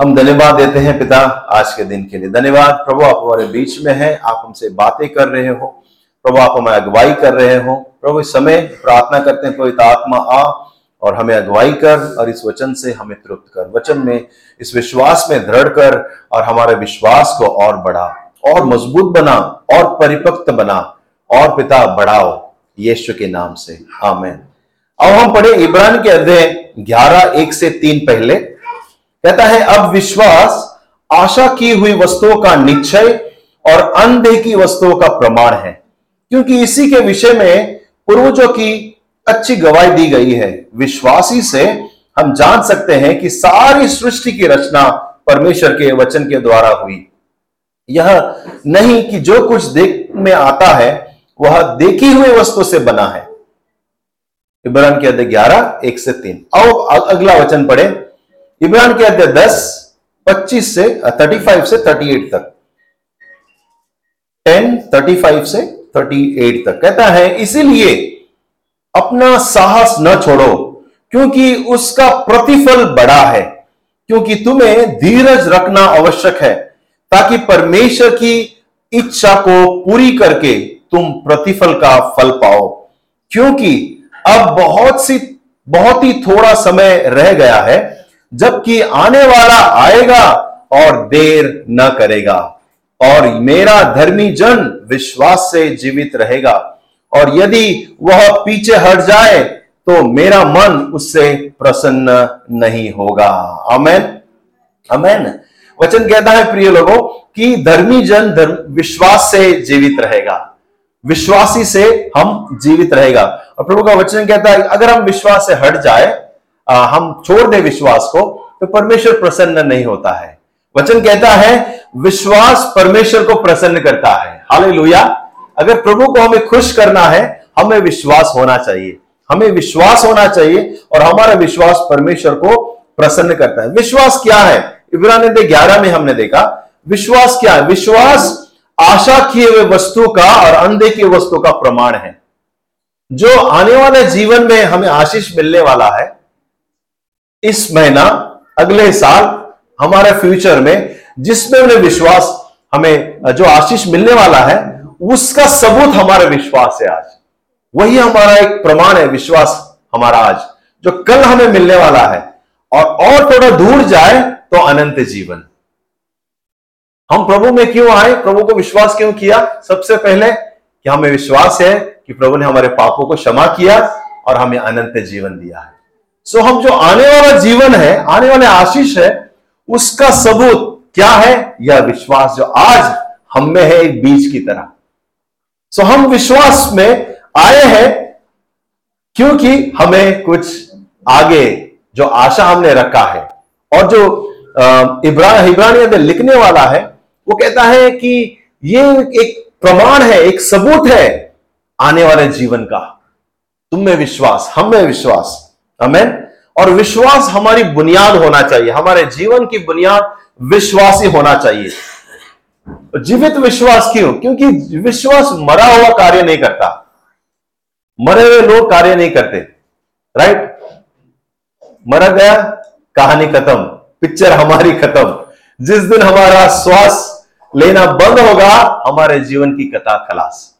हम धन्यवाद देते हैं पिता आज के दिन के लिए। धन्यवाद, प्रभु आप हमारे बीच में हैं, आप हमसे बातें कर रहे हो। प्रभु आप हमें अगुवाई कर रहे हो। प्रभु इस समय प्रार्थना करते हैं, पवित्र आत्मा आ और हमें अगुवाई कर और इस वचन से हमें तृप्त कर। वचन में इस विश्वास में दृढ़ कर और हमारे विश्वास को और बढ़ा, और मज़बूत बना, और परिपक्व बना, और पिता बढ़ाओ यीशु के नाम से। आमेन। अब हम पढ़े इब्रान के अध्याय ग्यारह, एक से तीन पहले। कहता है, अब विश्वास आशा की हुई वस्तुओं का निश्चय और अनदेखी वस्तुओं का प्रमाण है। क्योंकि इसी के विषय में पूर्वजों की अच्छी गवाही दी गई है। विश्वासी से हम जान सकते हैं कि सारी सृष्टि की रचना परमेश्वर के वचन के द्वारा हुई। यह नहीं कि जो कुछ देख में आता है, वह देखी हुई वस्तु से बना है। इब्रान के अध्याय ग्यारह, एक से तीन। आओ, अगला वचन पढ़े। इब्रान के अध्याय दस, पच्चीस से थर्टी फाइव से थर्टी एट तक। टेन थर्टी फाइव से थर्टी एट तक। कहता है, इसीलिए अपना साहस न छोड़ो, क्योंकि उसका प्रतिफल बड़ा है, क्योंकि तुम्हें धीरज रखना आवश्यक है, ताकि परमेश्वर की इच्छा को पूरी करके तुम प्रतिफल का फल पाओ। क्योंकि अब बहुत सी, बहुत ही थोड़ा समय रह गया है जबकि आने वाला आएगा और देर न करेगा। और मेरा धर्मी जन विश्वास से जीवित रहेगा। और यदि वह पीछे हट जाए तो मेरा मन उससे प्रसन्न नहीं होगा। अमेन अमेन वचन कहता है, प्रिय लोगों, कि धर्मी जन धर्म विश्वास से जीवित रहेगा। विश्वासी से हम जीवित रहेगा। और प्रभु का वचन कहता है, अगर हम विश्वास से हट जाए हम छोड़ दे विश्वास को तो परमेश्वर प्रसन्न नहीं होता है। वचन कहता है, विश्वास परमेश्वर को प्रसन्न करता है। हाल अगर प्रभु को हमें खुश करना है, हमें विश्वास होना चाहिए। हमें विश्वास होना चाहिए और हमारा विश्वास परमेश्वर को प्रसन्न करता है। विश्वास क्या है? इब्रान ग्यारह में हमने देखा। विश्वास क्या है? विश्वास आशा किए हुए वस्तु का और अनदेखी वस्तु का प्रमाण है। जो आने वाले जीवन में हमें आशीष मिलने वाला है इस महीना, अगले साल, हमारे फ्यूचर में, जिसमें उन्हें विश्वास, हमें, जो आशीष मिलने वाला है, उसका सबूत हमारा विश्वास है आज। वही हमारा एक प्रमाण है, विश्वास हमारा आज, जो कल हमें मिलने वाला है। और और थोड़ा दूर जाए तो अनंत जीवन। हम प्रभु में क्यों आए? प्रभु को विश्वास क्यों किया? सबसे पहले, कि हमें विश्वास है कि प्रभु ने हमारे पापों को क्षमा किया और हमें अनंत जीवन दिया है। सो हम जो आने वाला जीवन है, आने वाले आशीष है, उसका सबूत क्या है? यह विश्वास जो आज हम में है एक बीज की तरह। सो हम विश्वास में आए हैं क्योंकि हमें कुछ आगे जो आशा हमने रखा है और जो इब्राहिम इब्रानिया में लिखने वाला है, वो कहता है कि ये एक प्रमाण है, एक सबूत है आने वाले जीवन का। तुम में विश्वास, हम में विश्वास। अमेन और विश्वास हमारी बुनियाद होना चाहिए। हमारे जीवन की बुनियाद विश्वासी होना चाहिए। जीवित विश्वास क्यों? क्योंकि विश्वास मरा हुआ कार्य नहीं करता। मरे हुए लोग कार्य नहीं करते। राइट मरा गया, कहानी खत्म। पिक्चर हमारी खत्म। जिस दिन हमारा श्वास लेना बंद होगा, हमारे जीवन की कथा खलास।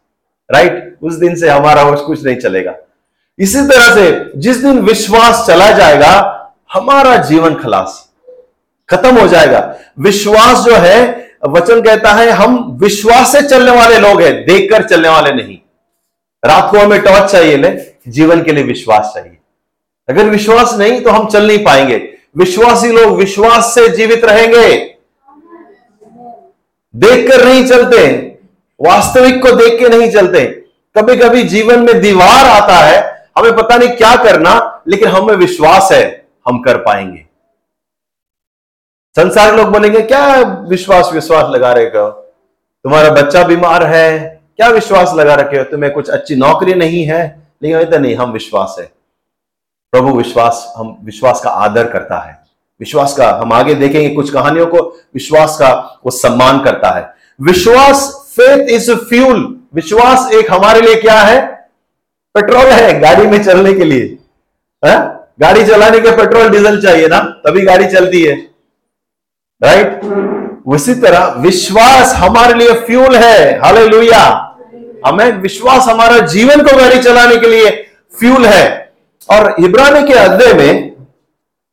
राइट उस दिन से हमारा कुछ नहीं चलेगा। इसी तरह से जिस दिन विश्वास चला जाएगा, हमारा जीवन खलास खत्म हो जाएगा। विश्वास जो है, वचन कहता है, हम विश्वास से चलने वाले लोग हैं, देखकर चलने वाले नहीं। रात को हमें टॉर्च चाहिए ना, जीवन के लिए विश्वास चाहिए। अगर विश्वास नहीं तो हम चल नहीं पाएँगे। विश्वासी लोग विश्वास से जीवित रहेंगे। देखकर नहीं चलते, वास्तविक को देख के नहीं चलते। कभी कभी जीवन में दीवार आता है हमें पता नहीं क्या करना, लेकिन हमें विश्वास है, हम कर पाएँगे। संसार लोग बोलेंगे, क्या विश्वास विश्वास लगा रहे हो? तुम्हारा बच्चा बीमार है, क्या विश्वास लगा रखे हो? तुम्हें कुछ अच्छी नौकरी नहीं है? लेकिन तो नहीं, हम विश्वास है। प्रभु विश्वास, हम विश्वास का आदर करता है। विश्वास का, हम आगे देखेंगे कुछ कहानियों को, विश्वास का, वो सम्मान करता है। विश्वास फेथ इज़ फ्यूल विश्वास एक हमारे लिए क्या है? पेट्रोल है गाड़ी में चलने के लिए। है? गाड़ी चलाने के पेट्रोल, डीजल चाहिए ना? तभी गाड़ी चलती है। राइट उसी तरह विश्वास हमारे लिए फ्यूल है। हालेलुया हमें विश्वास हमारा जीवन को गाड़ी चलाने के लिए फ्यूल है। और इब्रानी के अध्याय में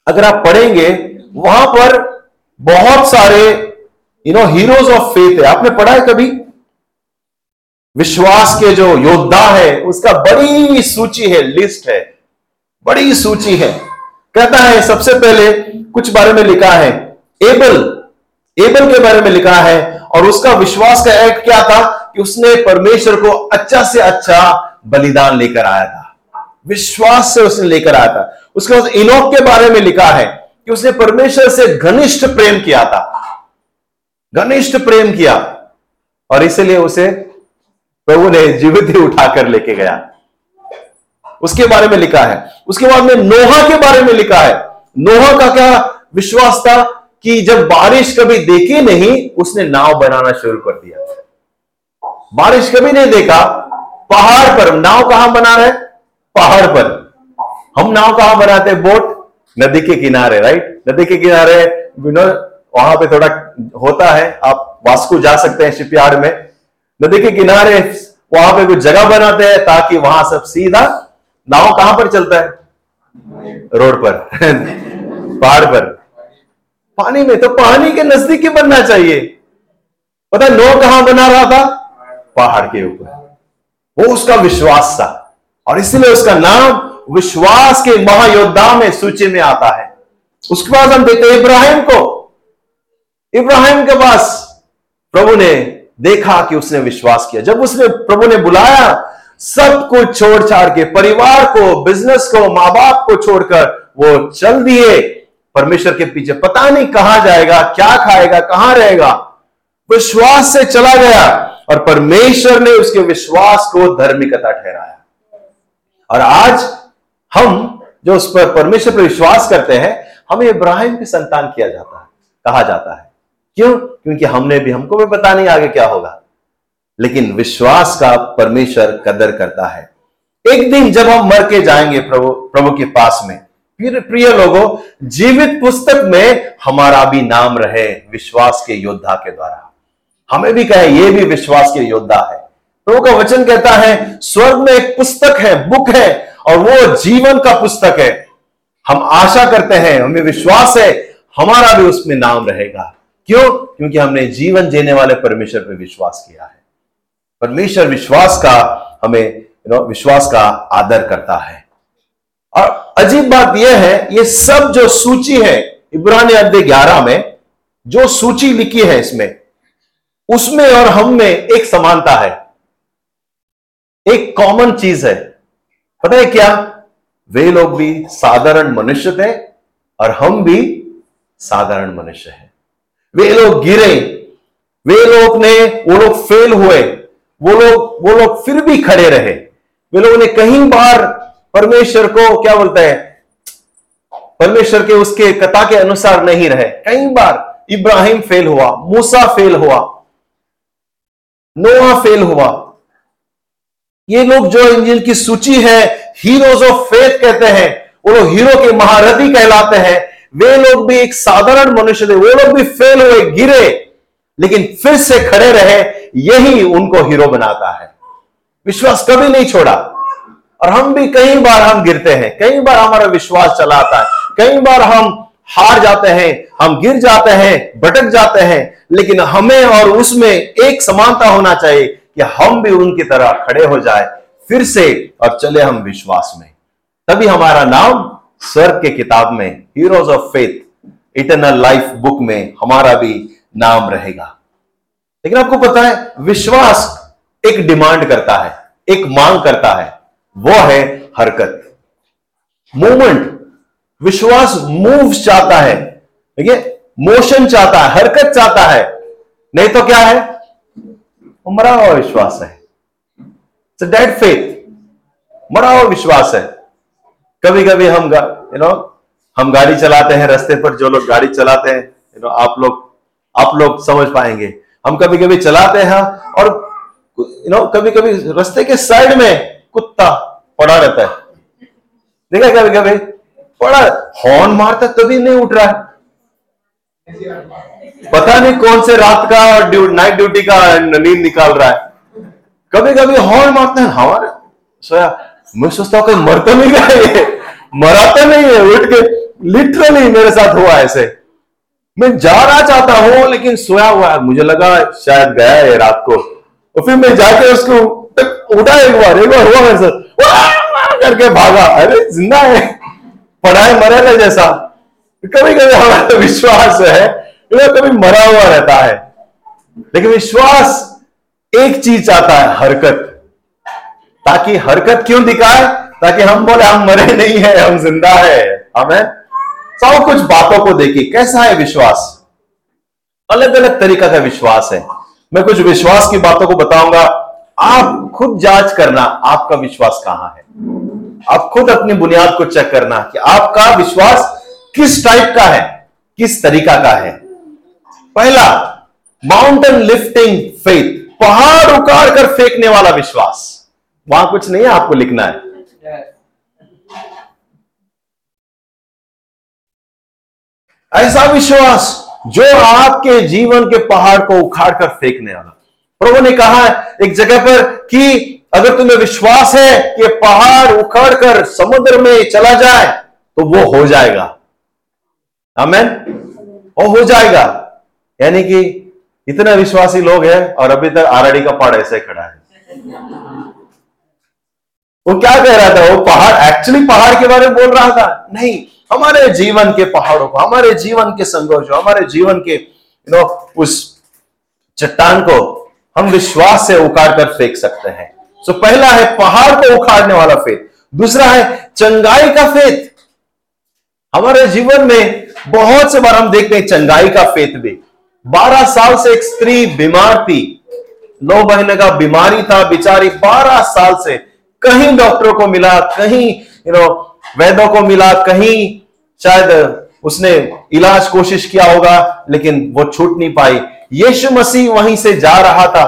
अगर आप पढ़ेंगे, वहाँ पर बहुत सारे you know heroes of faith है। आपने पढ़ा है कभी? विश्वास के जो योद्धा है, उसका बड़ी सूची है लिस्ट है। बड़ी सूची है। कहता है, सबसे पहले कुछ बारे में लिखा है। एबल एबल के बारे में लिखा है और उसका विश्वास का एक्ट क्या था कि उसने परमेश्वर को अच्छा से अच्छा बलिदान लेकर आया था। विश्वास से उसने लेकर आया था। उसके बाद इनोक के बारे में लिखा है कि उसने परमेश्वर से घनिष्ठ प्रेम किया था। घनिष्ठ प्रेम किया और इसलिए उसे प्रभु ने जीवित ही उठाकर लेके गया। उसके बारे में लिखा है। उसके बाद में नोहा के बारे में लिखा है। नोहा का क्या विश्वास था कि जब बारिश कभी देखी नहीं, उसने नाव बनाना शुरू कर दिया। बारिश कभी नहीं देखा, पहाड़ पर। नाव कहाँ बना रहे पहाड़ पर। हम नाव कहाँ बनाते हैं? बोट? नदी के किनारे राइट नदी के किनारे वहाँ पे थोड़ा होता है। आप वास्को जा सकते हैं शिपयार्ड में। नदी के किनारे, वहाँ पे कुछ जगह बनाते हैं ताकि वहाँ सब सीधा नाव कहाँ पर चलता है? रोड पर, पहाड़ पर। पानी में तो पानी के नज़दीक ही बनना चाहिए। पता नो कहाँ बना रहा था? पहाड़ के ऊपर। वो उसका विश्वास था। और इसलिए उसका नाम विश्वास के महायोद्धा में सूची में आता है। उसके बाद हम देखते इब्राहिम को। इब्राहिम के पास प्रभु ने देखा कि उसने विश्वास किया। जब उसने प्रभु ने बुलाया, सब कुछ छोड़ छाड़ के, परिवार को बिज़नेस को माँ बाप को छोड़कर, वो चल दिए। परमेश्वर के पीछे पता नहीं कहाँ जाएगा, क्या खाएगा, कहाँ रहेगा। विश्वास से चला गया और परमेश्वर ने उसके विश्वास को धर्मिकता ठहराया। और आज हम जो उस पर परमेश्वर पर विश्वास करते हैं, हमें इब्राहिम की संतान किया जाता है, कहा जाता है। क्यों? क्योंकि हमने भी, हमको भी पता नहीं आगे क्या होगा। लेकिन विश्वास का परमेश्वर कदर करता है। एक दिन जब हम मर के जाएँगे प्रभु प्रभु के पास में फिर प्रिय लोगों, जीवित पुस्तक में हमारा भी नाम रहे विश्वास के योद्धा के द्वारा। हमें भी कहे, ये भी विश्वास के योद्धा है। प्रभु का वचन कहता है, स्वर्ग में एक पुस्तक है, बुक है, और वो जीवन का पुस्तक है। हम आशा करते हैं, हमें विश्वास है, हमारा भी उसमें नाम रहेगा। क्यों? क्योंकि हमने जीवन जीने वाले परमेश्वर पर विश्वास किया है। परमेश्वर विश्वास का हमें यू नो विश्वास का आदर करता है। और अजीब बात यह है, ये सब जो सूची है, इब्रानी अध्याय ग्यारह में, जो सूची लिखी है इसमें, उसमें और हम में एक समानता है। एक कॉमन चीज़ है। पता है क्या? वे लोग भी साधारण मनुष्य थे और हम भी साधारण मनुष्य हैं। वे लोग गिरे। वे लोग ने, वो लोग फेल हुए। वो लोग वो लोग फिर भी खड़े रहे। वे लोगों ने कहीं बार परमेश्वर को क्या बोलते हैं, परमेश्वर के उसके कथा के अनुसार नहीं रहे। कई बार इब्राहिम फेल हुआ, मूसा फेल हुआ, नोआ फेल हुआ। ये लोग जो इंजन की सूची है हीरोज ऑफ़ फेथ कहते हैं, वो लोग हीरो के महारथी कहलाते हैं। वे लोग भी एक साधारण मनुष्य थे, वो लोग भी फेल हुए, गिरे, लेकिन फिर से खड़े रहे, यही उनको हीरो बनाता है। विश्वास कभी नहीं छोड़ा। और हम भी कई बार हम गिरते हैं, कई बार हमारा विश्वास चलाता है, कई बार हम हार जाते हैं, हम गिर जाते हैं, भटक जाते हैं, लेकिन हमें और उसमें एक समानता होना चाहिए कि हम भी उनकी तरह खड़े हो जाए, फिर से और चले हम विश्वास में। तभी हमारा नाम स्वर्ग के किताब में heroes of faith eternal life book में हमारा भी नाम रहेगा। लेकिन आपको पता है, विश्वास एक डिमांड करता है, एक मांग करता है, वो है हरकत। मूवमेंट विश्वास मूव चाहता है। ठीक है मोशन चाहता है, हरकत चाहता है। नहीं तो क्या है? मरा हुआ विश्वास है। डेड फेथ मरा हुआ विश्वास है। कभी कभी हम यू नो हम गाड़ी चलाते हैं रास्ते पर जो लोग गाड़ी चलाते हैं यू नो आप लोग आप लोग समझ पाएँगे। हम कभी कभी चलाते हैं और यू नो कभी कभी रास्ते के साइड में कुत्ता पड़ा रहता है। देखा कभी कभी पड़ा हॉर्न मारता तभी नहीं उठ रहा है। पता नहीं कौन से रात का ड्यू, नाइट ड्यूटी का नींद निकाल रहा है। कभी कभी हॉर्न मारते हैं हमारे सोया मैं सोचता हूँ कि मर तो नहीं गया ये मरा तो नहीं है, उठ के लिटरली मेरे साथ हुआ ऐसे। मैं जाना चाहता हूँ, लेकिन सोया हुआ है। मुझे लगा शायद गया है रात को। और फिर मैं जाके उसको उठा एक बार एक बार हुआ मेरे साथ। करके भागा। अरे, ज़िंदा है। पढ़ाई मरे जैसा। कभी कभी हमारा तो विश्वास है कभी मरा हुआ रहता है। लेकिन विश्वास एक चीज़ चाहता है, हरकत। ताकि हरकत क्यों दिखाए? ताकि हम बोले, हम मरे नहीं है, हम ज़िंदा है, हमें सब कुछ बातों को देखिए कैसा है विश्वास? अलग अलग तरीका का विश्वास है। मैं कुछ विश्वास की बातों को बताऊँगा। आप खुद जाँच करना, आपका विश्वास कहाँ है। आप खुद अपनी बुनियाद को चेक करना कि आपका विश्वास किस टाइप का है, किस तरीका का है। पहला माउंटेन लिफ्टिंग फेथ पहाड़ उखाड़ कर फेंकने वाला विश्वास। वहाँ कुछ नहीं है, आपको लिखना है। ऐसा विश्वास जो आपके जीवन के पहाड़ को उखाड़ कर फेंकने वाला। प्रभु ने कहा एक जगह पर कि अगर तुम्हें विश्वास है कि पहाड़ उखाड़ कर समुद्र में चला जाए तो वो हो जाएगा। अमेन वो हो जाएगा। यानी कि इतने विश्वासी लोग हैं और अभी तक आरडी का पहाड़ ऐसे खड़ा है। वो क्या कह रहा था? वो पहाड़ एक्चुअली पहाड़ के बारे में बोल रहा था। नहीं हमारे जीवन के पहाड़ों को हमारे जीवन के संघर्ष हमारे जीवन के यू नो उस चट्टान को हम विश्वास से उखाड़ कर फेंक सकते हैं। सो so, पहला है पहाड़ को उखाड़ने वाला फेत दूसरा है चंगाई का फेत हमारे जीवन में बहुत से बार हम देखते हैं चंगाई का फेत भी। बारह साल से एक स्त्री बीमार थी। नौ महीने का बीमारी था बिचारी बारह साल से कहीं डॉक्टरों को मिला कहीं यू नो वैद्यों को मिला कहीं शायद उसने इलाज कोशिश किया होगा, लेकिन वो छूट नहीं पाई। यीशु मसीह वहीं से जा रहा था।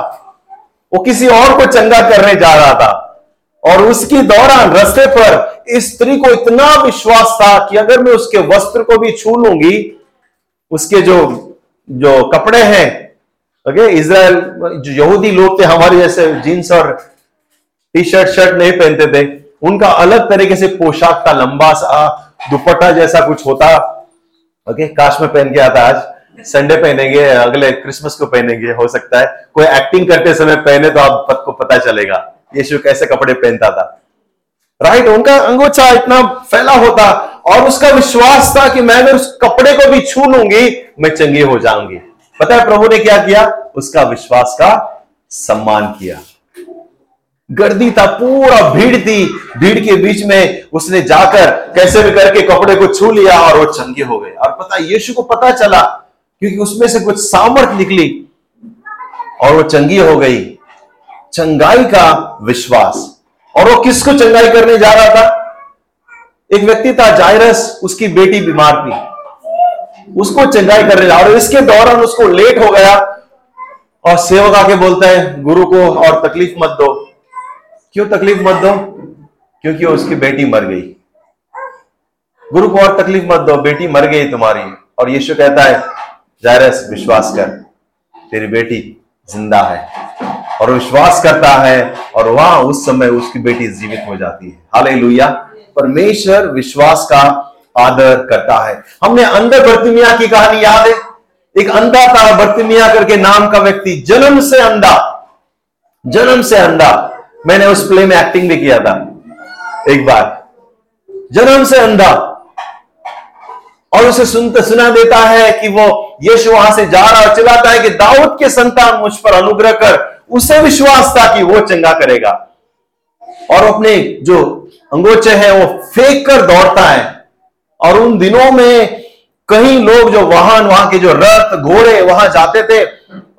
वो किसी और को चंगा करने जा रहा था। और उसकी दौरान रस्ते पर इस स्त्री को इतना विश्वास था कि अगर मैं उसके वस्त्र को भी छू लूँगी, उसके जो जो कपड़े हैं, ओके इसराइल जो यहूदी लोग थे, हमारे जैसे जींस और टी शर्ट शर्ट नहीं पहनते थे। उनका अलग तरीके से पोशाक था लंबा सा दुपट्टा जैसा कुछ होता। ओके काश में पहन के आता आज। संडे पहनेंगे, अगले क्रिसमस को पहनेंगे, हो सकता है। कोई एक्टिंग करते समय पहने तो आपको पता चलेगा, यीशु कैसे कपड़े पहनता था। राइट उनका अंगोछा इतना फैला होता और उसका विश्वास था कि मैं अगर उस कपड़े को भी छू लूँगी, मैं चंगी हो जाऊँगी। पता है प्रभु ने क्या किया? उसका विश्वास का सम्मान किया। गर्दी था, पूरा भीड़ थी। भीड़ के बीच में उसने जाकर कैसे भी करके कपड़े को छू लिया और वो चंगे हो गए। और पता, यीशु को पता चला, क्योंकि उसमें से कुछ सामर्थ निकली और वो चंगी हो गई। चंगाई का विश्वास। और वो किसको चंगाई करने जा रहा था? एक व्यक्ति था, जायरस, उसकी बेटी बीमार थी। उसको चंगाई करने जा और इसके दौरान उसको लेट हो गया। और सेवक आके बोलता है, गुरु को और तकलीफ़ मत दो। क्यों तकलीफ़ मत दो? क्योंकि उसकी बेटी मर गई। गुरु को और तकलीफ़ मत दो, बेटी मर गई तुम्हारी। और यीशु कहता है, जायरस, विश्वास कर, तेरी बेटी ज़िंदा है। और विश्वास करता है, और वहाँ उस समय उसकी बेटी जीवित हो जाती है। हाल हाले परमेश्वर विश्वास का आदर करता है। हमने अंदर बर्तिमिया की कहानी याद है। एक अंधा था, बर्तिमिया करके नाम का व्यक्ति, जन्म से अंधा, जन्म से अंधा। मैंने उस प्ले में एक्टिंग भी किया था। एक बार। जन्म से अंधा। और उसे सुनते सुना देता है कि वो यीशु वहाँ से जा रहा और चिल्लाता है कि दाऊद के संतान मुझ पर अनुग्रह कर, उसे विश्वास था कि वो चंगा करेगा। और अपने जो अंगोचे हैं, वो फेंक कर दौड़ता है। और उन दिनों में कई लोग जो वाहन, वहाँ के जो रथ, घोड़े, वहाँ जाते थे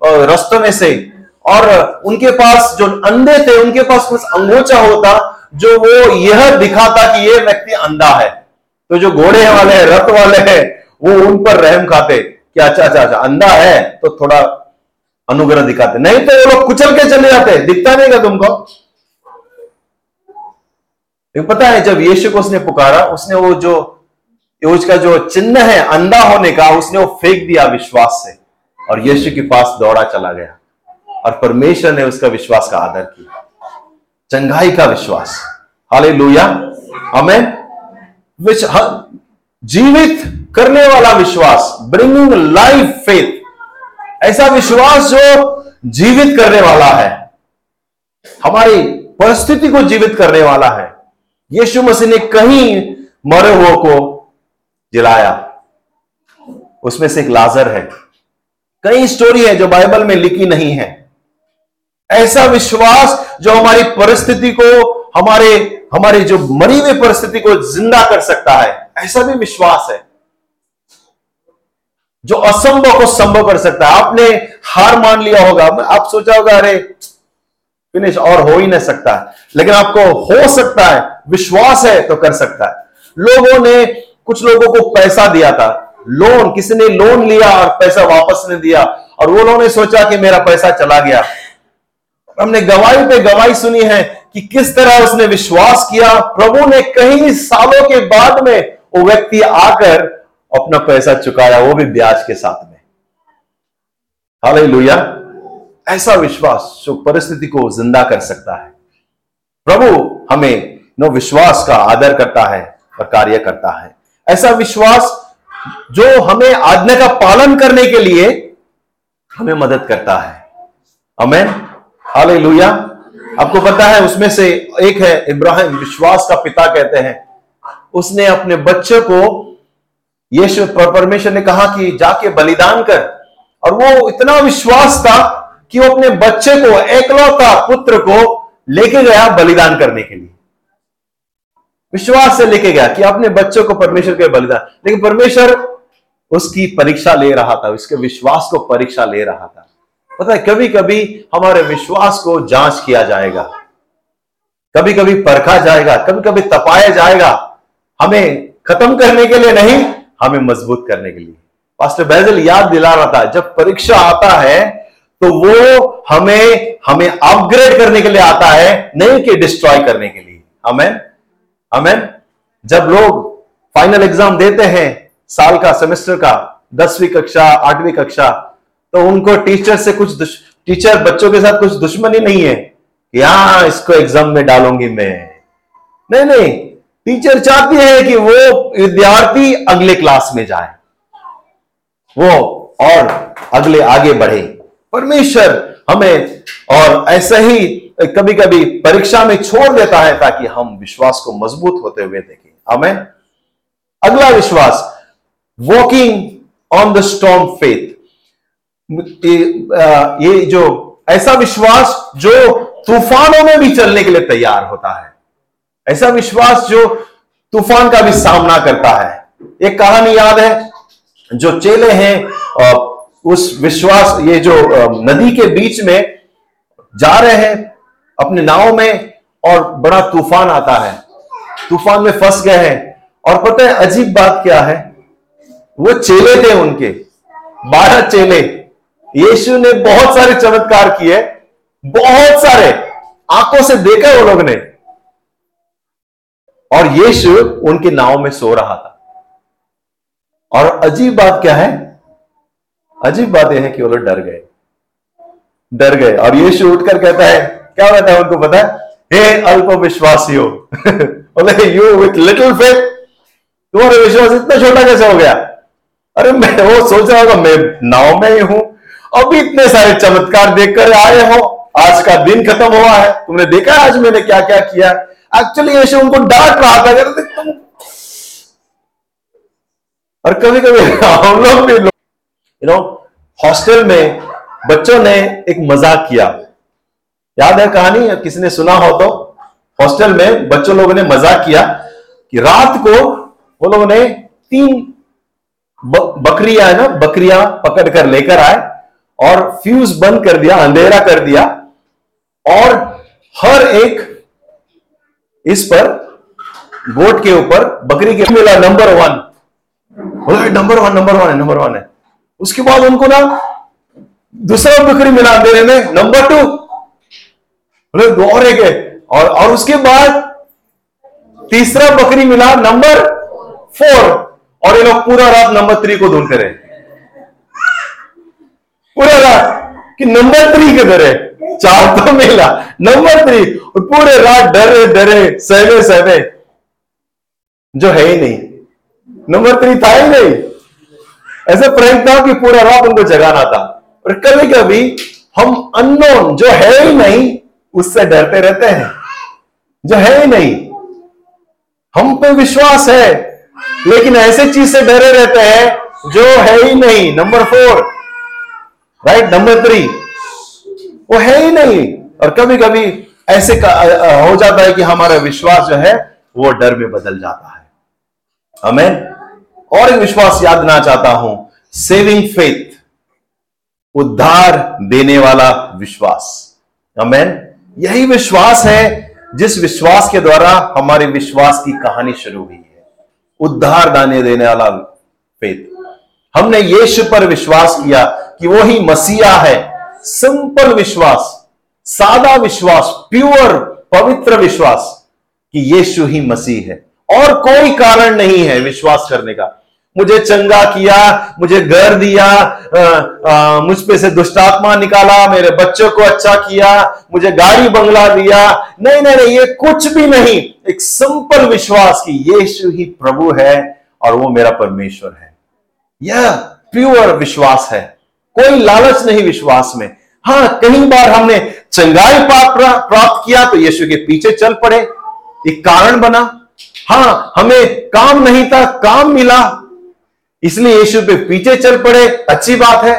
रस्तों में से और उनके पास जो अंधे थे, उनके पास कुछ अंगोचा होता जो वो यह दिखाता कि ये व्यक्ति अंधा है। तो जो घोड़े वाले हैं, रथ वाले हैं, वो उन पर रहम खाते कि अच्छा अच्छा अच्छा अंधा है तो थोड़ा अनुग्रह दिखाते। नहीं तो वो लोग कुचल के चले जाते, दिखता नहीं का तुमको। पता है, जब यीशु को उसने पुकारा, उसने वो जो, उसका जो चिन्ह है अंधा होने का, उसने वो फेंक दिया विश्वास से। और यीशु के पास दौड़ा चला गया। और परमेश्वर ने उसका विश्वास का आदर किया। चंगाई का विश्वास। हाले लोहिया हमें जीवित करने वाला विश्वास ब्रिंगिंग लाइफ फेथ ऐसा विश्वास जो जीवित करने वाला है, हमारी परिस्थिति को जीवित करने वाला है। यीशु मसीह ने कहीं मरे हुए को जिलाया। उसमें से एक लाजर है। कई स्टोरी है जो बाइबल में लिखी नहीं है। ऐसा विश्वास जो हमारी परिस्थिति को, हमारे, हमारी जो मरी हुई परिस्थिति को ज़िंदा कर सकता है, ऐसा भी विश्वास है। जो असंभव को संभव कर सकता है। आपने हार मान लिया होगा। आप सोचा होगा, अरे फिनिश और हो ही नहीं सकता। लेकिन आपको हो सकता है, विश्वास है तो कर सकता है। लोगों ने कुछ लोगों को पैसा दिया था। लोन, किसी ने लोन लिया और पैसा वापस नहीं दिया। और वो लोगों ने सोचा कि मेरा पैसा चला गया। हमने गवाही पे गवाही सुनी है कि किस तरह उसने विश्वास किया। प्रभु ने कई सालों के बाद में वो व्यक्ति आकर अपना पैसा चुकाया, वो भी ब्याज के साथ में। हाल लुया ऐसा विश्वास जो परिस्थिति को ज़िंदा कर सकता है। प्रभु हमें नो विश्वास का आदर करता है और कार्य करता है। ऐसा विश्वास जो हमें आज्ञा का पालन करने के लिए हमें मदद करता है। अमेन हाले आपको पता है, उसमें से एक है इब्राहिम, विश्वास का पिता कहते हैं। उसने अपने बच्चे को यीशु परमेश्वर ने कहा कि जाके बलिदान कर। और वो इतना विश्वास था कि वो अपने बच्चे को, एकलौता पुत्र को लेके गया बलिदान करने के लिए। विश्वास से लेके गया कि अपने बच्चों को परमेश्वर के बलिदान। लेकिन परमेश्वर उसकी परीक्षा ले रहा था, उसके विश्वास को परीक्षा ले रहा था। पता है कभी कभी हमारे विश्वास को जाँच किया जाएगा। कभी कभी परखा जाएगा कभी कभी तपाया जाएगा। हमें खत्म करने के लिए नहीं, हमें मज़बूत करने के लिए। पास्टर बैजल याद दिला रहा था, जब परीक्षा आता है तो वो हमें हमें अपग्रेड करने के लिए आता है, नहीं कि डिस्ट्रॉय करने के लिए। हमें हमें जब लोग फाइनल एग्ज़ाम देते हैं, साल का सेमेस्टर का, दसवीं कक्षा, आठवीं कक्षा तो उनको टीचर से कुछ टीचर बच्चों के साथ कुछ दुश्मनी नहीं है कि हाँ इसको एग्ज़ाम में डालूँगी मैं। नहीं नहीं टीचर चाहती है कि वो विद्यार्थी अगले क्लास में जाए। वो और अगले आगे बढ़े। परमेश्वर हमें और ऐसा ही कभी कभी परीक्षा में छोड़ देता है ताकि हम विश्वास को मज़बूत होते हुए देखें। हमें अगला विश्वास walking on the storm faith ये जो ऐसा विश्वास जो तूफानों में भी चलने के लिए तैयार होता है, ऐसा विश्वास जो तूफ़ान का भी सामना करता है। एक कहानी याद है, जो चेले हैं उस विश्वास, ये जो नदी के बीच में जा रहे हैं, अपने नाव में, और बड़ा तूफ़ान आता है। तूफ़ान में फंस गए हैं, और पता है अजीब बात क्या है? वो चेले थे उनके, बारह चेले। यीशु ने बहुत सारे चमत्कार किए, बहुत सारे आँखों से देखा वो लोग ने। और यीशु उनके नाव में सो रहा था। और अजीब बात क्या है? अजीब बात यह है कि वो लोग डर गए। डर गए। और यीशु उठकर कहता है, क्या कहता है उनको पता है? हे अल्प विश्वासी बोले यू विथ लिटिल फेथ तुम्हारा विश्वास इतना छोटा कैसे हो गया? अरे मैं वो सोच रहा होगा मैं नाव में ही हूँ अभी इतने सारे चमत्कार देखकर आए हो। आज का दिन खत्म हुआ है। तुमने देखा आज मैंने क्या क्या? किया एक्चुअली यीशु उनको डांट रहा था। अगर तुम और कभी कभी हम लोग भी यू नो हॉस्टल में बच्चों ने एक मज़ाक किया। याद है कहानी? किसी ने सुना हो तो? हॉस्टल में बच्चों लोगों ने मज़ाक किया कि रात को वो लोगों ने तीन बकरिया, है ना, बकरियाँ पकड़ कर लेकर आए। और फ्यूज बंद कर दिया, अंधेरा कर दिया, और हर एक इस पर गोट के ऊपर, बकरी के मिला नंबर वन बोला नंबर वन नंबर वन है नंबर वन है। उसके बाद उनको ना दूसरा बकरी मिला अंधेरे में नंबर टू बोले और एक है। और और उसके बाद तीसरा बकरी मिला नंबर फोर और ये लोग पूरा रात नंबर थ्री को ढूंढते रहे। पूरा रात कि नंबर थ्री किधर है? चार तो मिला। नंबर थ्री और पूरे रात डरे डरे, सहवे सहवे। जो है ही नहीं। नंबर थ्री था ही नहीं। ऐसे प्रयत्न था कि पूरा रात उनको जगाना था। और कभी कभी हम अननोन जो है ही नहीं, उससे डरते रहते हैं। जो है ही नहीं। हम पे विश्वास है, लेकिन ऐसे चीज़ से डरे रहते हैं, जो है ही नहीं। Number four right number three वो है ही नहीं। और कभी कभी ऐसे हो जाता है कि हमारा विश्वास जो है, वो डर में बदल जाता है। हमें और एक विश्वास याद देना चाहता हूँ। सेविंग फेथ उद्धार देने वाला विश्वास। अमेन यही विश्वास है, जिस विश्वास के द्वारा हमारे विश्वास की कहानी शुरू हुई है। उद्धार दाने देने वाला फेथ हमने यीशु पर विश्वास किया। कि वो ही मसीहा है। सिंपल विश्वास, सादा विश्वास, प्योर, पवित्र विश्वास कि यीशु ही मसीह है। और कोई कारण नहीं है विश्वास करने का। मुझे चंगा किया, मुझे घर दिया मुझ पे से दुष्टात्मा निकाला, मेरे बच्चों को अच्छा किया, मुझे गाड़ी, बंगला दिया। नहीं नहीं नहीं, ये कुछ भी नहीं। एक सिंपल विश्वास कि यीशु ही प्रभु है और वो मेरा परमेश्वर है। यह प्योर विश्वास है। कोई लालच नहीं विश्वास में। हाँ कई बार हमने चंगाई प्राप्त किया तो यीशु के पीछे चल पड़े। एक कारण बना। हाँ हमें काम नहीं था, काम मिला। इसलिए यीशु पे पीछे चल पड़े। अच्छी बात है।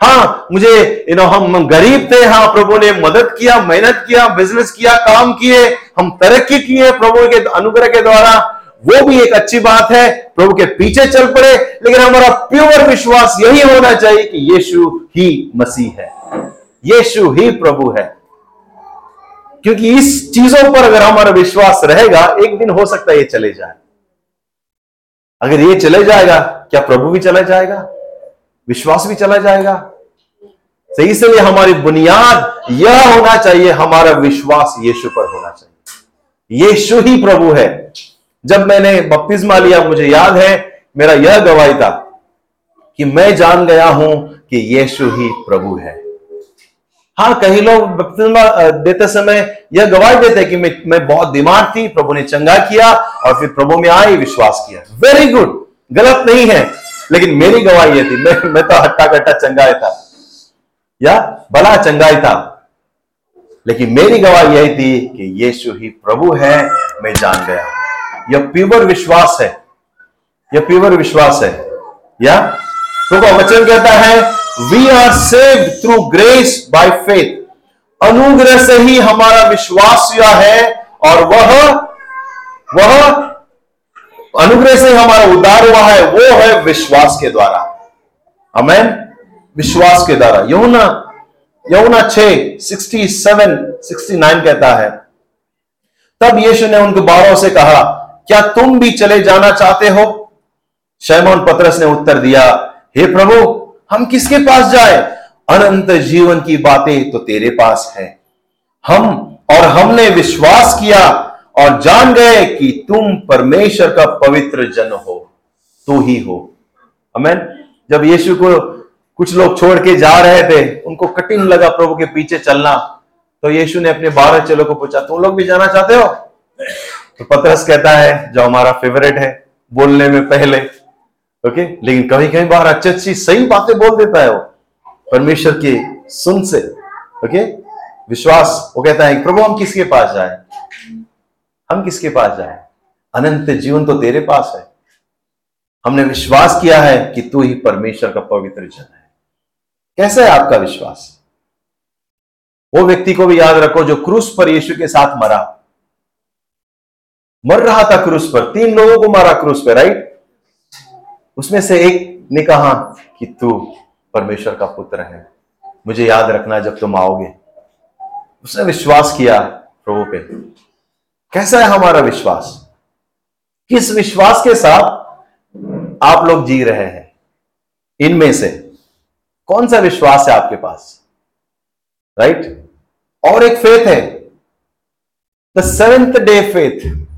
हाँ मुझे यू नो हम गरीब थे। हाँ प्रभु ने मदद किया, मेहनत किया बिज़नेस किया, काम किए। हम तरक्की किए प्रभु के अनुग्रह के द्वारा। वो भी एक अच्छी बात है। प्रभु के पीछे चल पड़े, लेकिन हमारा प्योर विश्वास यही होना चाहिए कि यीशु ही मसीह है। यीशु ही प्रभु है। क्योंकि इस चीज़ों पर अगर हमारा विश्वास रहेगा, एक दिन हो सकता है ये चले जाए। अगर ये चले जाएगा, क्या प्रभु भी चला जाएगा? विश्वास भी चला जाएगा। सही तो इसलिए हमारी बुनियाद यह होना चाहिए, हमारा विश्वास यीशु पर होना चाहिए। यीशु ही प्रभु है। जब मैंने बपतिस्मा लिया, मुझे याद है, मेरा यह गवाही था कि मैं जान गया हूँ कि यीशु ही प्रभु है। हाँ कई लोग बपतिस्मा देते समय यह गवाही देते कि मैं मैं बहुत बीमार थी, प्रभु ने चंगा किया और फिर प्रभु में आए, विश्वास किया। वेरी गुड गलत नहीं है, लेकिन मेरी गवाही यह थी, मैं मैं तो हट्टा कट्टा चंगाई था। या भला चंगाई था। लेकिन मेरी गवाही यही थी कि यीशु ही प्रभु है, मैं जान गया यह प्योर विश्वास है। यह प्योर विश्वास है। या? तो वचन कहता है we are saved through grace by faith अनुग्रह से ही हमारा विश्वास हुआ है और वह वह अनुग्रह से हमारा उद्धार हुआ है, वो है विश्वास के द्वारा। अमेन विश्वास के द्वारा। यमुना यमुना छ सिक्सटी सेवन सिक्सटी नाइन कहता है। तब यीशु ने उनके बारों से कहा क्या तुम भी चले जाना चाहते हो? शैमोन पत्रस ने उत्तर दिया, हे प्रभु, हम किसके पास जाए? अनंत जीवन की बातें तो तेरे पास है। हम और हमने विश्वास किया और जान गए कि तुम परमेश्वर का पवित्र जन हो, तू ही हो। अमेन जब यीशु को कुछ लोग छोड़ के जा रहे थे, उनको कठिन लगा प्रभु के पीछे चलना तो यीशु ने अपने बारह चेलों को पूछा, तुम लोग भी जाना चाहते हो? तो पत्रस कहता है, जो हमारा फेवरेट है, बोलने में पहले। ओके लेकिन कभी कभी बार अच्छी अच्छी सही बातें बोल देता है वो। परमेश्वर की सुन से। ओके विश्वास, वो कहता है, प्रभु, हम किसके पास जाए? हम किसके पास जाए? अनंत जीवन तो तेरे पास है। हमने विश्वास किया है कि तू ही परमेश्वर का पवित्र जन है। कैसा है आपका विश्वास? वो व्यक्ति को भी याद रखो जो क्रूस पर यीशु के साथ मरा। मर रहा था क्रूस पर, तीन लोगों को मारा क्रूस पर राइट उसमें से एक ने कहा कि तू परमेश्वर का पुत्र है। मुझे याद रखना जब तुम आओगे। उसने विश्वास किया प्रभु पे। कैसा है हमारा विश्वास? किस विश्वास के साथ आप लोग जी रहे हैं? इनमें से कौन सा विश्वास है आपके पास? राइट और एक फेथ है। द सेवेंथ डे फेथ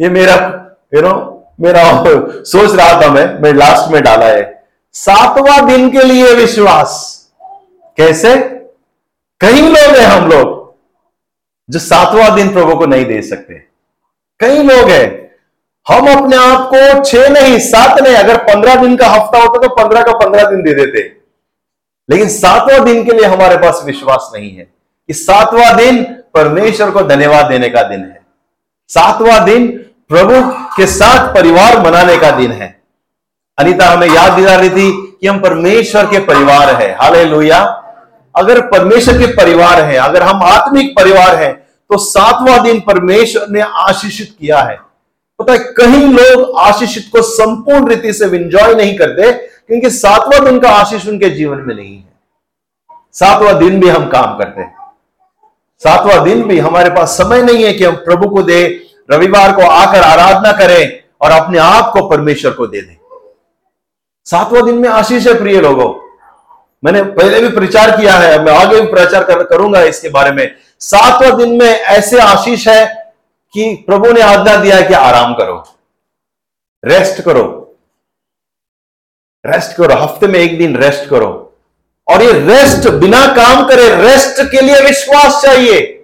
ये मेरा यू नो मेरा सोच रहा था मैं मैं लास्ट में डाला है। सातवां दिन के लिए विश्वास। कैसे? कई लोग हैं हम लोग, जो सातवां दिन प्रभु को नहीं दे सकते। कई लोग हैं। हम अपने आप को छह नहीं, सात नहीं, अगर पंद्रह दिन का हफ़्ता होता तो पंद्रह का पंद्रह दिन दे देते। लेकिन सातवां दिन के लिए हमारे पास विश्वास नहीं है। कि सातवां दिन परमेश्वर को धन्यवाद देने का दिन है। सातवां दिन प्रभु के साथ परिवार मनाने का दिन है। अनिता हमें याद दिला रही थी कि हम परमेश्वर के परिवार है। हाले अगर परमेश्वर के परिवार है, अगर हम आत्मिक परिवार हैं तो सातवां दिन परमेश्वर ने आशीषित किया है। पता है, कहीं लोग आशीषित को संपूर्ण रीति से इंजॉय नहीं करते, क्योंकि सातवां दिन का आशीष उनके जीवन में नहीं है। सातवां दिन भी हम काम करते हैं। सातवां दिन भी हमारे पास समय नहीं है कि हम प्रभु को दे रविवार को आकर आराधना करें और अपने आप को परमेश्वर को दे दें। सातवां दिन में आशीष है प्रिय लोगों। मैंने पहले भी प्रचार किया है मैं आगे भी प्रचार कर, करूँगा इसके बारे में। सातवां दिन में ऐसे आशीष है कि प्रभु ने आज्ञा दिया है कि आराम करो। रेस्ट करो। रेस्ट करो। हफ़्ते में एक दिन रेस्ट करो। और ये रेस्ट बिना काम करे रेस्ट के लिए विश्वास चाहिए।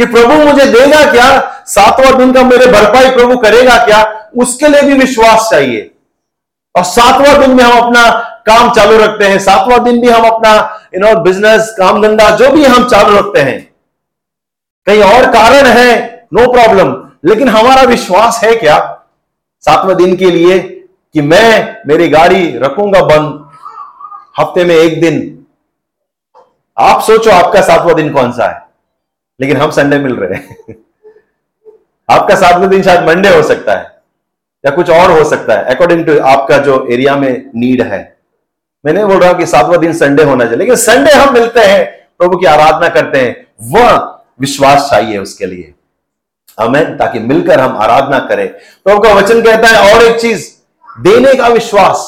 कि प्रभु मुझे देगा क्या? सातवां दिन का मेरे भरपाई प्रभु करेगा क्या? उसके लिए भी विश्वास चाहिए। और सातवां दिन में हम अपना काम चालू रखते हैं। सातवां दिन भी हम अपना यू नो बिज़नेस काम धंधा, जो भी हम चालू रखते हैं। कहीं और कारण है नो प्रॉब्लम लेकिन हमारा विश्वास है क्या? सातवें दिन के लिए कि मैं मेरी गाड़ी रखूँगा बंद। हफ़्ते में एक दिन। आप सोचो आपका सातवां दिन कौन सा है। लेकिन हम संडे मिल रहे हैं। आपका सातवें दिन शायद मंडे हो सकता है, या कुछ और हो सकता है अकॉर्डिंग टू आपका जो एरिया में नीड है। मैं नहीं बोल रहा हूँ कि सातवां दिन संडे होना चाहिए, लेकिन संडे हम मिलते हैं, प्रभु की आराधना करते हैं, वह विश्वास चाहिए उसके लिए। हमें ताकि मिलकर हम आराधना करें। प्रभु का वचन कहता है, और एक चीज़, देने का विश्वास।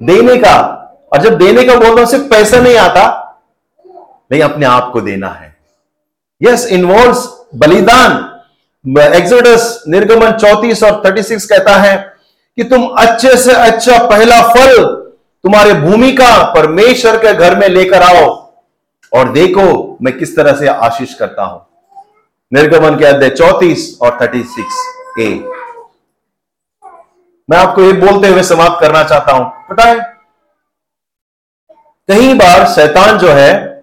देने का, और जब देने का बोलता हूँ, सिर्फ़ पैसा नहीं आता नहीं, अपने आप को देना है। यस इन्वॉल्व बलिदान। एक्सोडस निर्गमन चौतीस और थर्टी सिक्स कहता है कि तुम अच्छे से अच्छा पहला फल तुम्हारे भूमि का परमेश्वर के घर में लेकर आओ और देखो मैं किस तरह से आशीष करता हूँ। निर्गमन के अध्याय चौतीस और थर्टी सिक्स ए मैं आपको ये बोलते हुए समाप्त करना चाहता हूँ। पता है कई बार शैतान जो है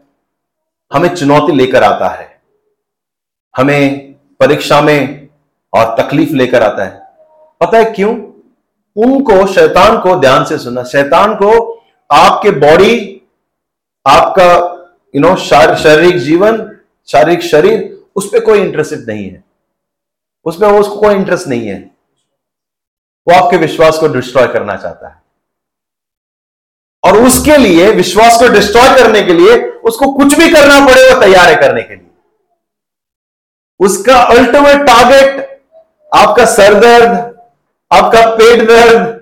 हमें चुनौती लेकर आता है। हमें परीक्षा में और तकलीफ़ लेकर आता है। पता है क्यों? उनको, शैतान को ध्यान से सुनना। शैतान को आपके बॉडी आपका यू नो शारीरिक जीवन, शारीरिक शरीर, उस पर कोई इंटरेस्ट नहीं है। उसमें उसको कोई इंटरेस्ट नहीं है। वो आपके विश्वास को डिस्ट्रॉय करना चाहता है। और उसके लिए, विश्वास को डिस्ट्रॉय करने के लिए उसको कुछ भी करना पड़े वो तैयार है करने के लिए। उसका अल्टीमेट टारगेट आपका सर दर्द, आपका पेट दर्द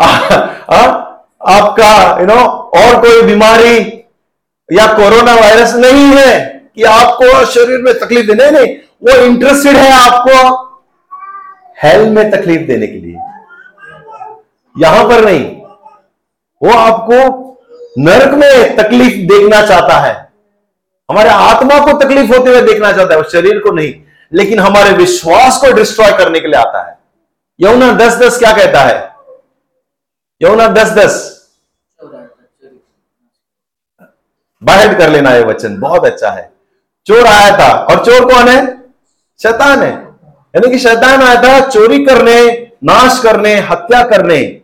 आपका यू नो और कोई बीमारी या कोरोना वायरस नहीं है कि आपको शरीर में तकलीफ़ देने, नहीं, वो इंटरेस्टेड है आपको हेल्थ में तकलीफ़ देने के लिए। यहाँ पर नहीं, वो आपको नरक में तकलीफ़ देखना चाहता है। हमारे आत्मा को तकलीफ़ होते हुए देखना चाहता है शरीर को नहीं, लेकिन हमारे विश्वास को डिस्ट्रॉय करने के लिए आता है। यमुना दस दस क्या कहता है? यमुना दस दस बाहर कर लेना है वचन, बहुत अच्छा है। चोर आया था, और चोर कौन है? शैतान है। यानी कि शैतान आया था चोरी करने, नाश करने, हत्या करने,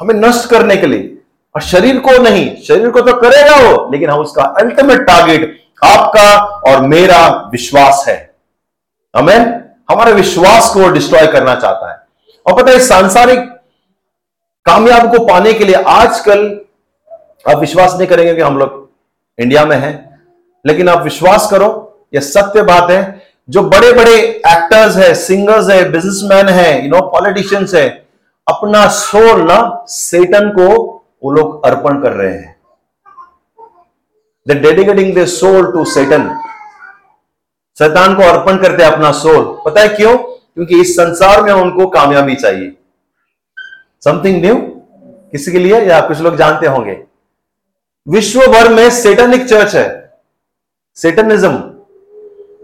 हमें नष्ट करने के लिए। और शरीर को नहीं, शरीर को तो करेगा वो, लेकिन हम उसका अल्टीमेट टारगेट आपका और मेरा विश्वास है। हमें हमारे विश्वास को डिस्ट्रॉय करना चाहता है। और पता है सांसारिक कामयाब को पाने के लिए आजकल आप विश्वास नहीं करेंगे कि हम लोग इंडिया में हैं, लेकिन आप विश्वास करो यह सत्य बात है, जो बड़े बड़े एक्टर्स है सिंगर्स है बिजनेसमैन है यू नो पॉलिटिशियंस है, अपना सोल ना सेटन को वो लोग अर्पण कर रहे हैं। Dedicating the soul to Satan शैतान को अर्पण करते हैं अपना सोल पता है क्यों? क्योंकि इस संसार में उनको कामयाबी चाहिए। समथिंग न्यू किसी के लिए? या कुछ लोग जानते होंगे? विश्व भर में सेटनिक चर्च है। सेटनिज्म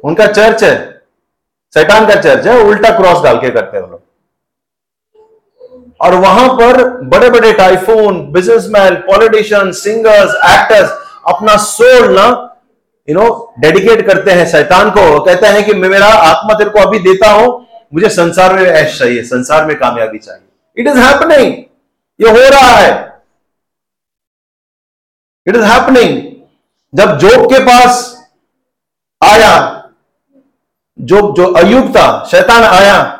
उनका चर्च है। सैतान का चर्च है। उल्टा क्रॉस डाल के करते हैं लोग। और वहाँ पर बड़े बड़े tycoon businessman politician singers actors अपना सोल ना यू नो डेडिकेट करते हैं शैतान को। कहते हैं कि मैं मेरा आत्मा तेरे को अभी देता हूँ, मुझे संसार में ऐश चाहिए, संसार में कामयाबी चाहिए। इट इज़ हैपनिंग ये हो रहा है। इट इज़ हैपनिंग जब जोग के पास आया जो जो अयुब था, शैतान आया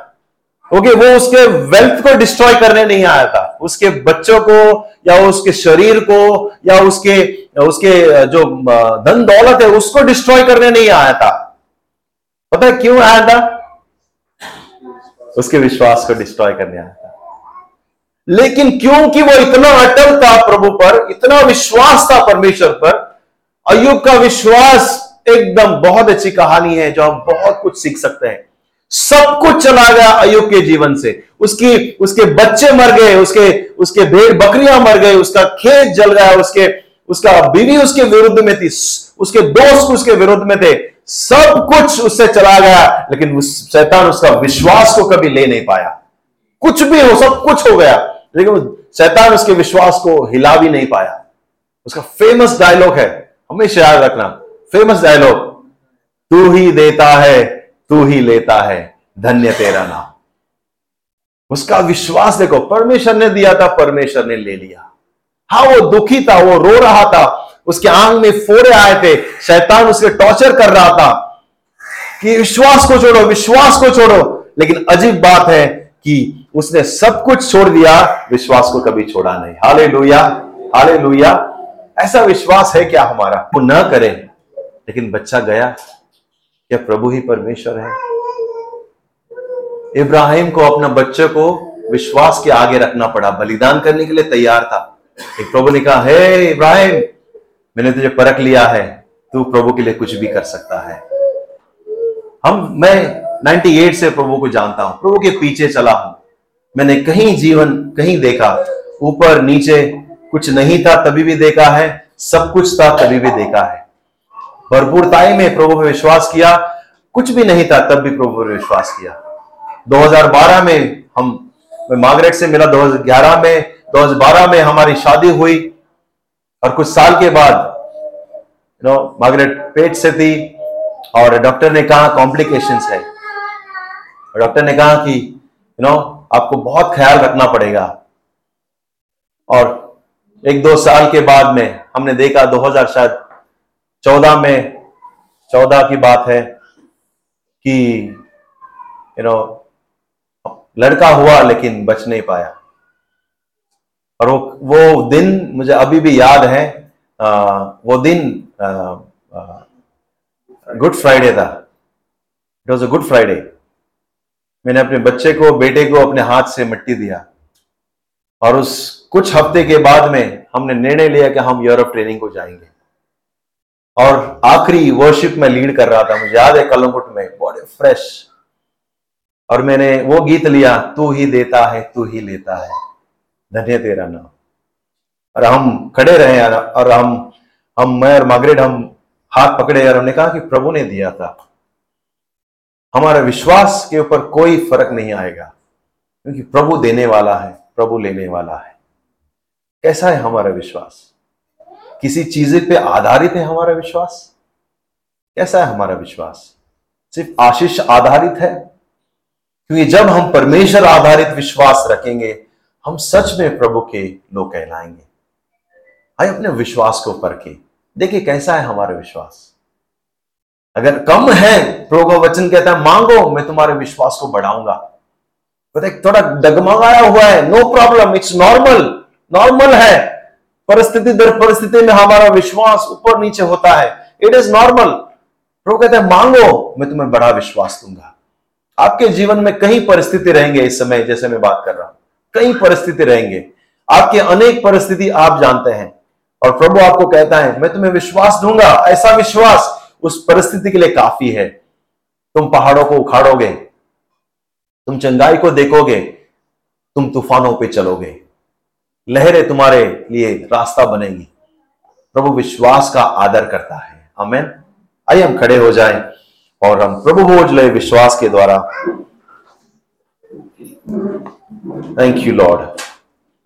ओके वो उसके वेल्थ को डिस्ट्रॉय करने नहीं आया था। उसके बच्चों को, या उसके शरीर को, या उसके उसके जो धन दौलत है, उसको डिस्ट्रॉय करने नहीं आया था। पता है क्यों आया था? उसके विश्वास को डिस्ट्रॉय करने आया था। लेकिन क्योंकि वो इतना अटल था प्रभु पर, इतना विश्वास था परमेश्वर पर अयुब का विश्वास एकदम बहुत अच्छी कहानी है जो हम बहुत कुछ सीख सकते हैं। सब कुछ चला गया अयुब के जीवन से। उसकी, उसके बच्चे मर गए, उसके उसके भेड़ बकरियाँ मर गए, उसका खेत जल गया, उसके, उसका बीवी उसके विरुद्ध में थी, उसके दोस्त उसके विरुद्ध में थे। सब कुछ उससे चला गया, लेकिन उस, शैतान उसका विश्वास को कभी ले नहीं पाया। कुछ भी हो, सब कुछ हो गया, लेकिन शैतान उसके विश्वास को हिला भी नहीं पाया। उसका फ़ेमस डायलॉग है, हमेशा याद रखना फ़ेमस डायलॉग तू ही देता है तू ही लेता है धन्य तेरा नाम। उसका विश्वास देखो, परमेश्वर ने दिया था, परमेश्वर ने ले लिया। हाँ वो दुखी था, वो रो रहा था, उसके आंग में फोड़े आए थे, शैतान उसके टॉर्चर कर रहा था कि विश्वास को छोड़ो, विश्वास को छोड़ो। लेकिन अजीब बात है कि उसने सब कुछ छोड़ दिया, विश्वास को कभी छोड़ा नहीं। हाले लुया हाले लुया ऐसा विश्वास है क्या हमारा? वो न करें, लेकिन बच्चा गया क्या प्रभु ही परमेश्वर है? इब्राहिम को अपना बच्चे को विश्वास के आगे रखना पड़ा, बलिदान करने के लिए तैयार था। एक प्रभु ने कहा, हे इब्राहिम, मैंने तुझे परख लिया है, तू प्रभु के लिए कुछ भी कर सकता है। हम, मैं 98 से प्रभु को जानता हूँ, प्रभु के पीछे चला हूँ। मैंने कहीं जीवन कहीं देखा, ऊपर नीचे कुछ नहीं था, तभी भी देखा है, सब कुछ था, तभी भी देखा है। भरपूरताई में प्रभु में विश्वास किया। कुछ भी नहीं था, तब भी प्रभु में विश्वास किया। 2012 में हम, मैं मार्गरेट से मिला 2011 में 2012 में हमारी शादी हुई और कुछ साल के बाद यू नो मार्गरेट पेट से थी और डॉक्टर ने कहा कॉम्प्लिकेशंस है। डॉक्टर ने कहा कि यू नो आपको बहुत ख्याल रखना पड़ेगा। और एक दो साल के बाद में हमने देखा 2000 शायद चौदह में चौदह की बात है कि यू नो लड़का हुआ लेकिन बच नहीं पाया। और वो वो दिन मुझे अभी भी याद है आ, वो दिन गुड फ्राइडे था। It was a Good Friday मैंने अपने बच्चे को बेटे को अपने हाथ से मिट्टी दिया। और उस कुछ हफ़्ते के बाद में हमने निर्णय लिया कि हम यूरोप ट्रेनिंग को जाएँगे। और आखिरी वर्शिप में लीड कर रहा था, मुझे याद है कलमपुट में, बड़े फ्रेश और मैंने वो गीत लिया, तू ही देता है, तू ही लेता है, धन्य तेरा नाम। और हम खड़े रहे और हम हम मैं और मार्गरेट हम हाथ पकड़े और हमने कहा कि प्रभु ने दिया था। हमारे विश्वास के ऊपर कोई फ़र्क नहीं आएगा, क्योंकि प्रभु देने वाला है, प्रभु लेने वाला है। कैसा है हमारा विश्वास? किसी चीज़ पे आधारित है हमारा विश्वास? कैसा है हमारा विश्वास? सिर्फ़ आशीष आधारित है? क्योंकि जब हम परमेश्वर आधारित विश्वास रखेंगे, हम सच में प्रभु के लोग कहलाएँगे। आइए अपने विश्वास को परखे। देखिए कैसा है हमारा विश्वास। अगर कम है, प्रभु वचन कहता है, मांगो, मैं तुम्हारे विश्वास को बढ़ाऊँगा। थोड़ा डगमगाया हुआ है। No problem it's normal normal है। परिस्थिति दर परिस्थिति में हमारा विश्वास ऊपर नीचे होता है। इट इज़ नॉर्मल प्रभु कहते हैं, मांगो, मैं तुम्हें बड़ा विश्वास दूँगा। आपके जीवन में कई परिस्थिति रहेंगे इस समय, जैसे मैं बात कर रहा हूँ। कई परिस्थिति रहेंगे। आपके अनेक परिस्थिति आप जानते हैं। और प्रभु आपको कहता है, मैं तुम्हें विश्वास दूँगा, ऐसा विश्वास उस परिस्थिति के लिए काफ़ी है। तुम पहाड़ों को उखाड़ोगे, तुम चंगाई को देखोगे, तुम तूफानों पे चलोगे। लहरें तुम्हारे लिए रास्ता बनेगी। प्रभु विश्वास का आदर करता है। हमें आइए हम खड़े हो जाएँ और हम प्रभु भोज ले विश्वास के द्वारा। Thank you Lord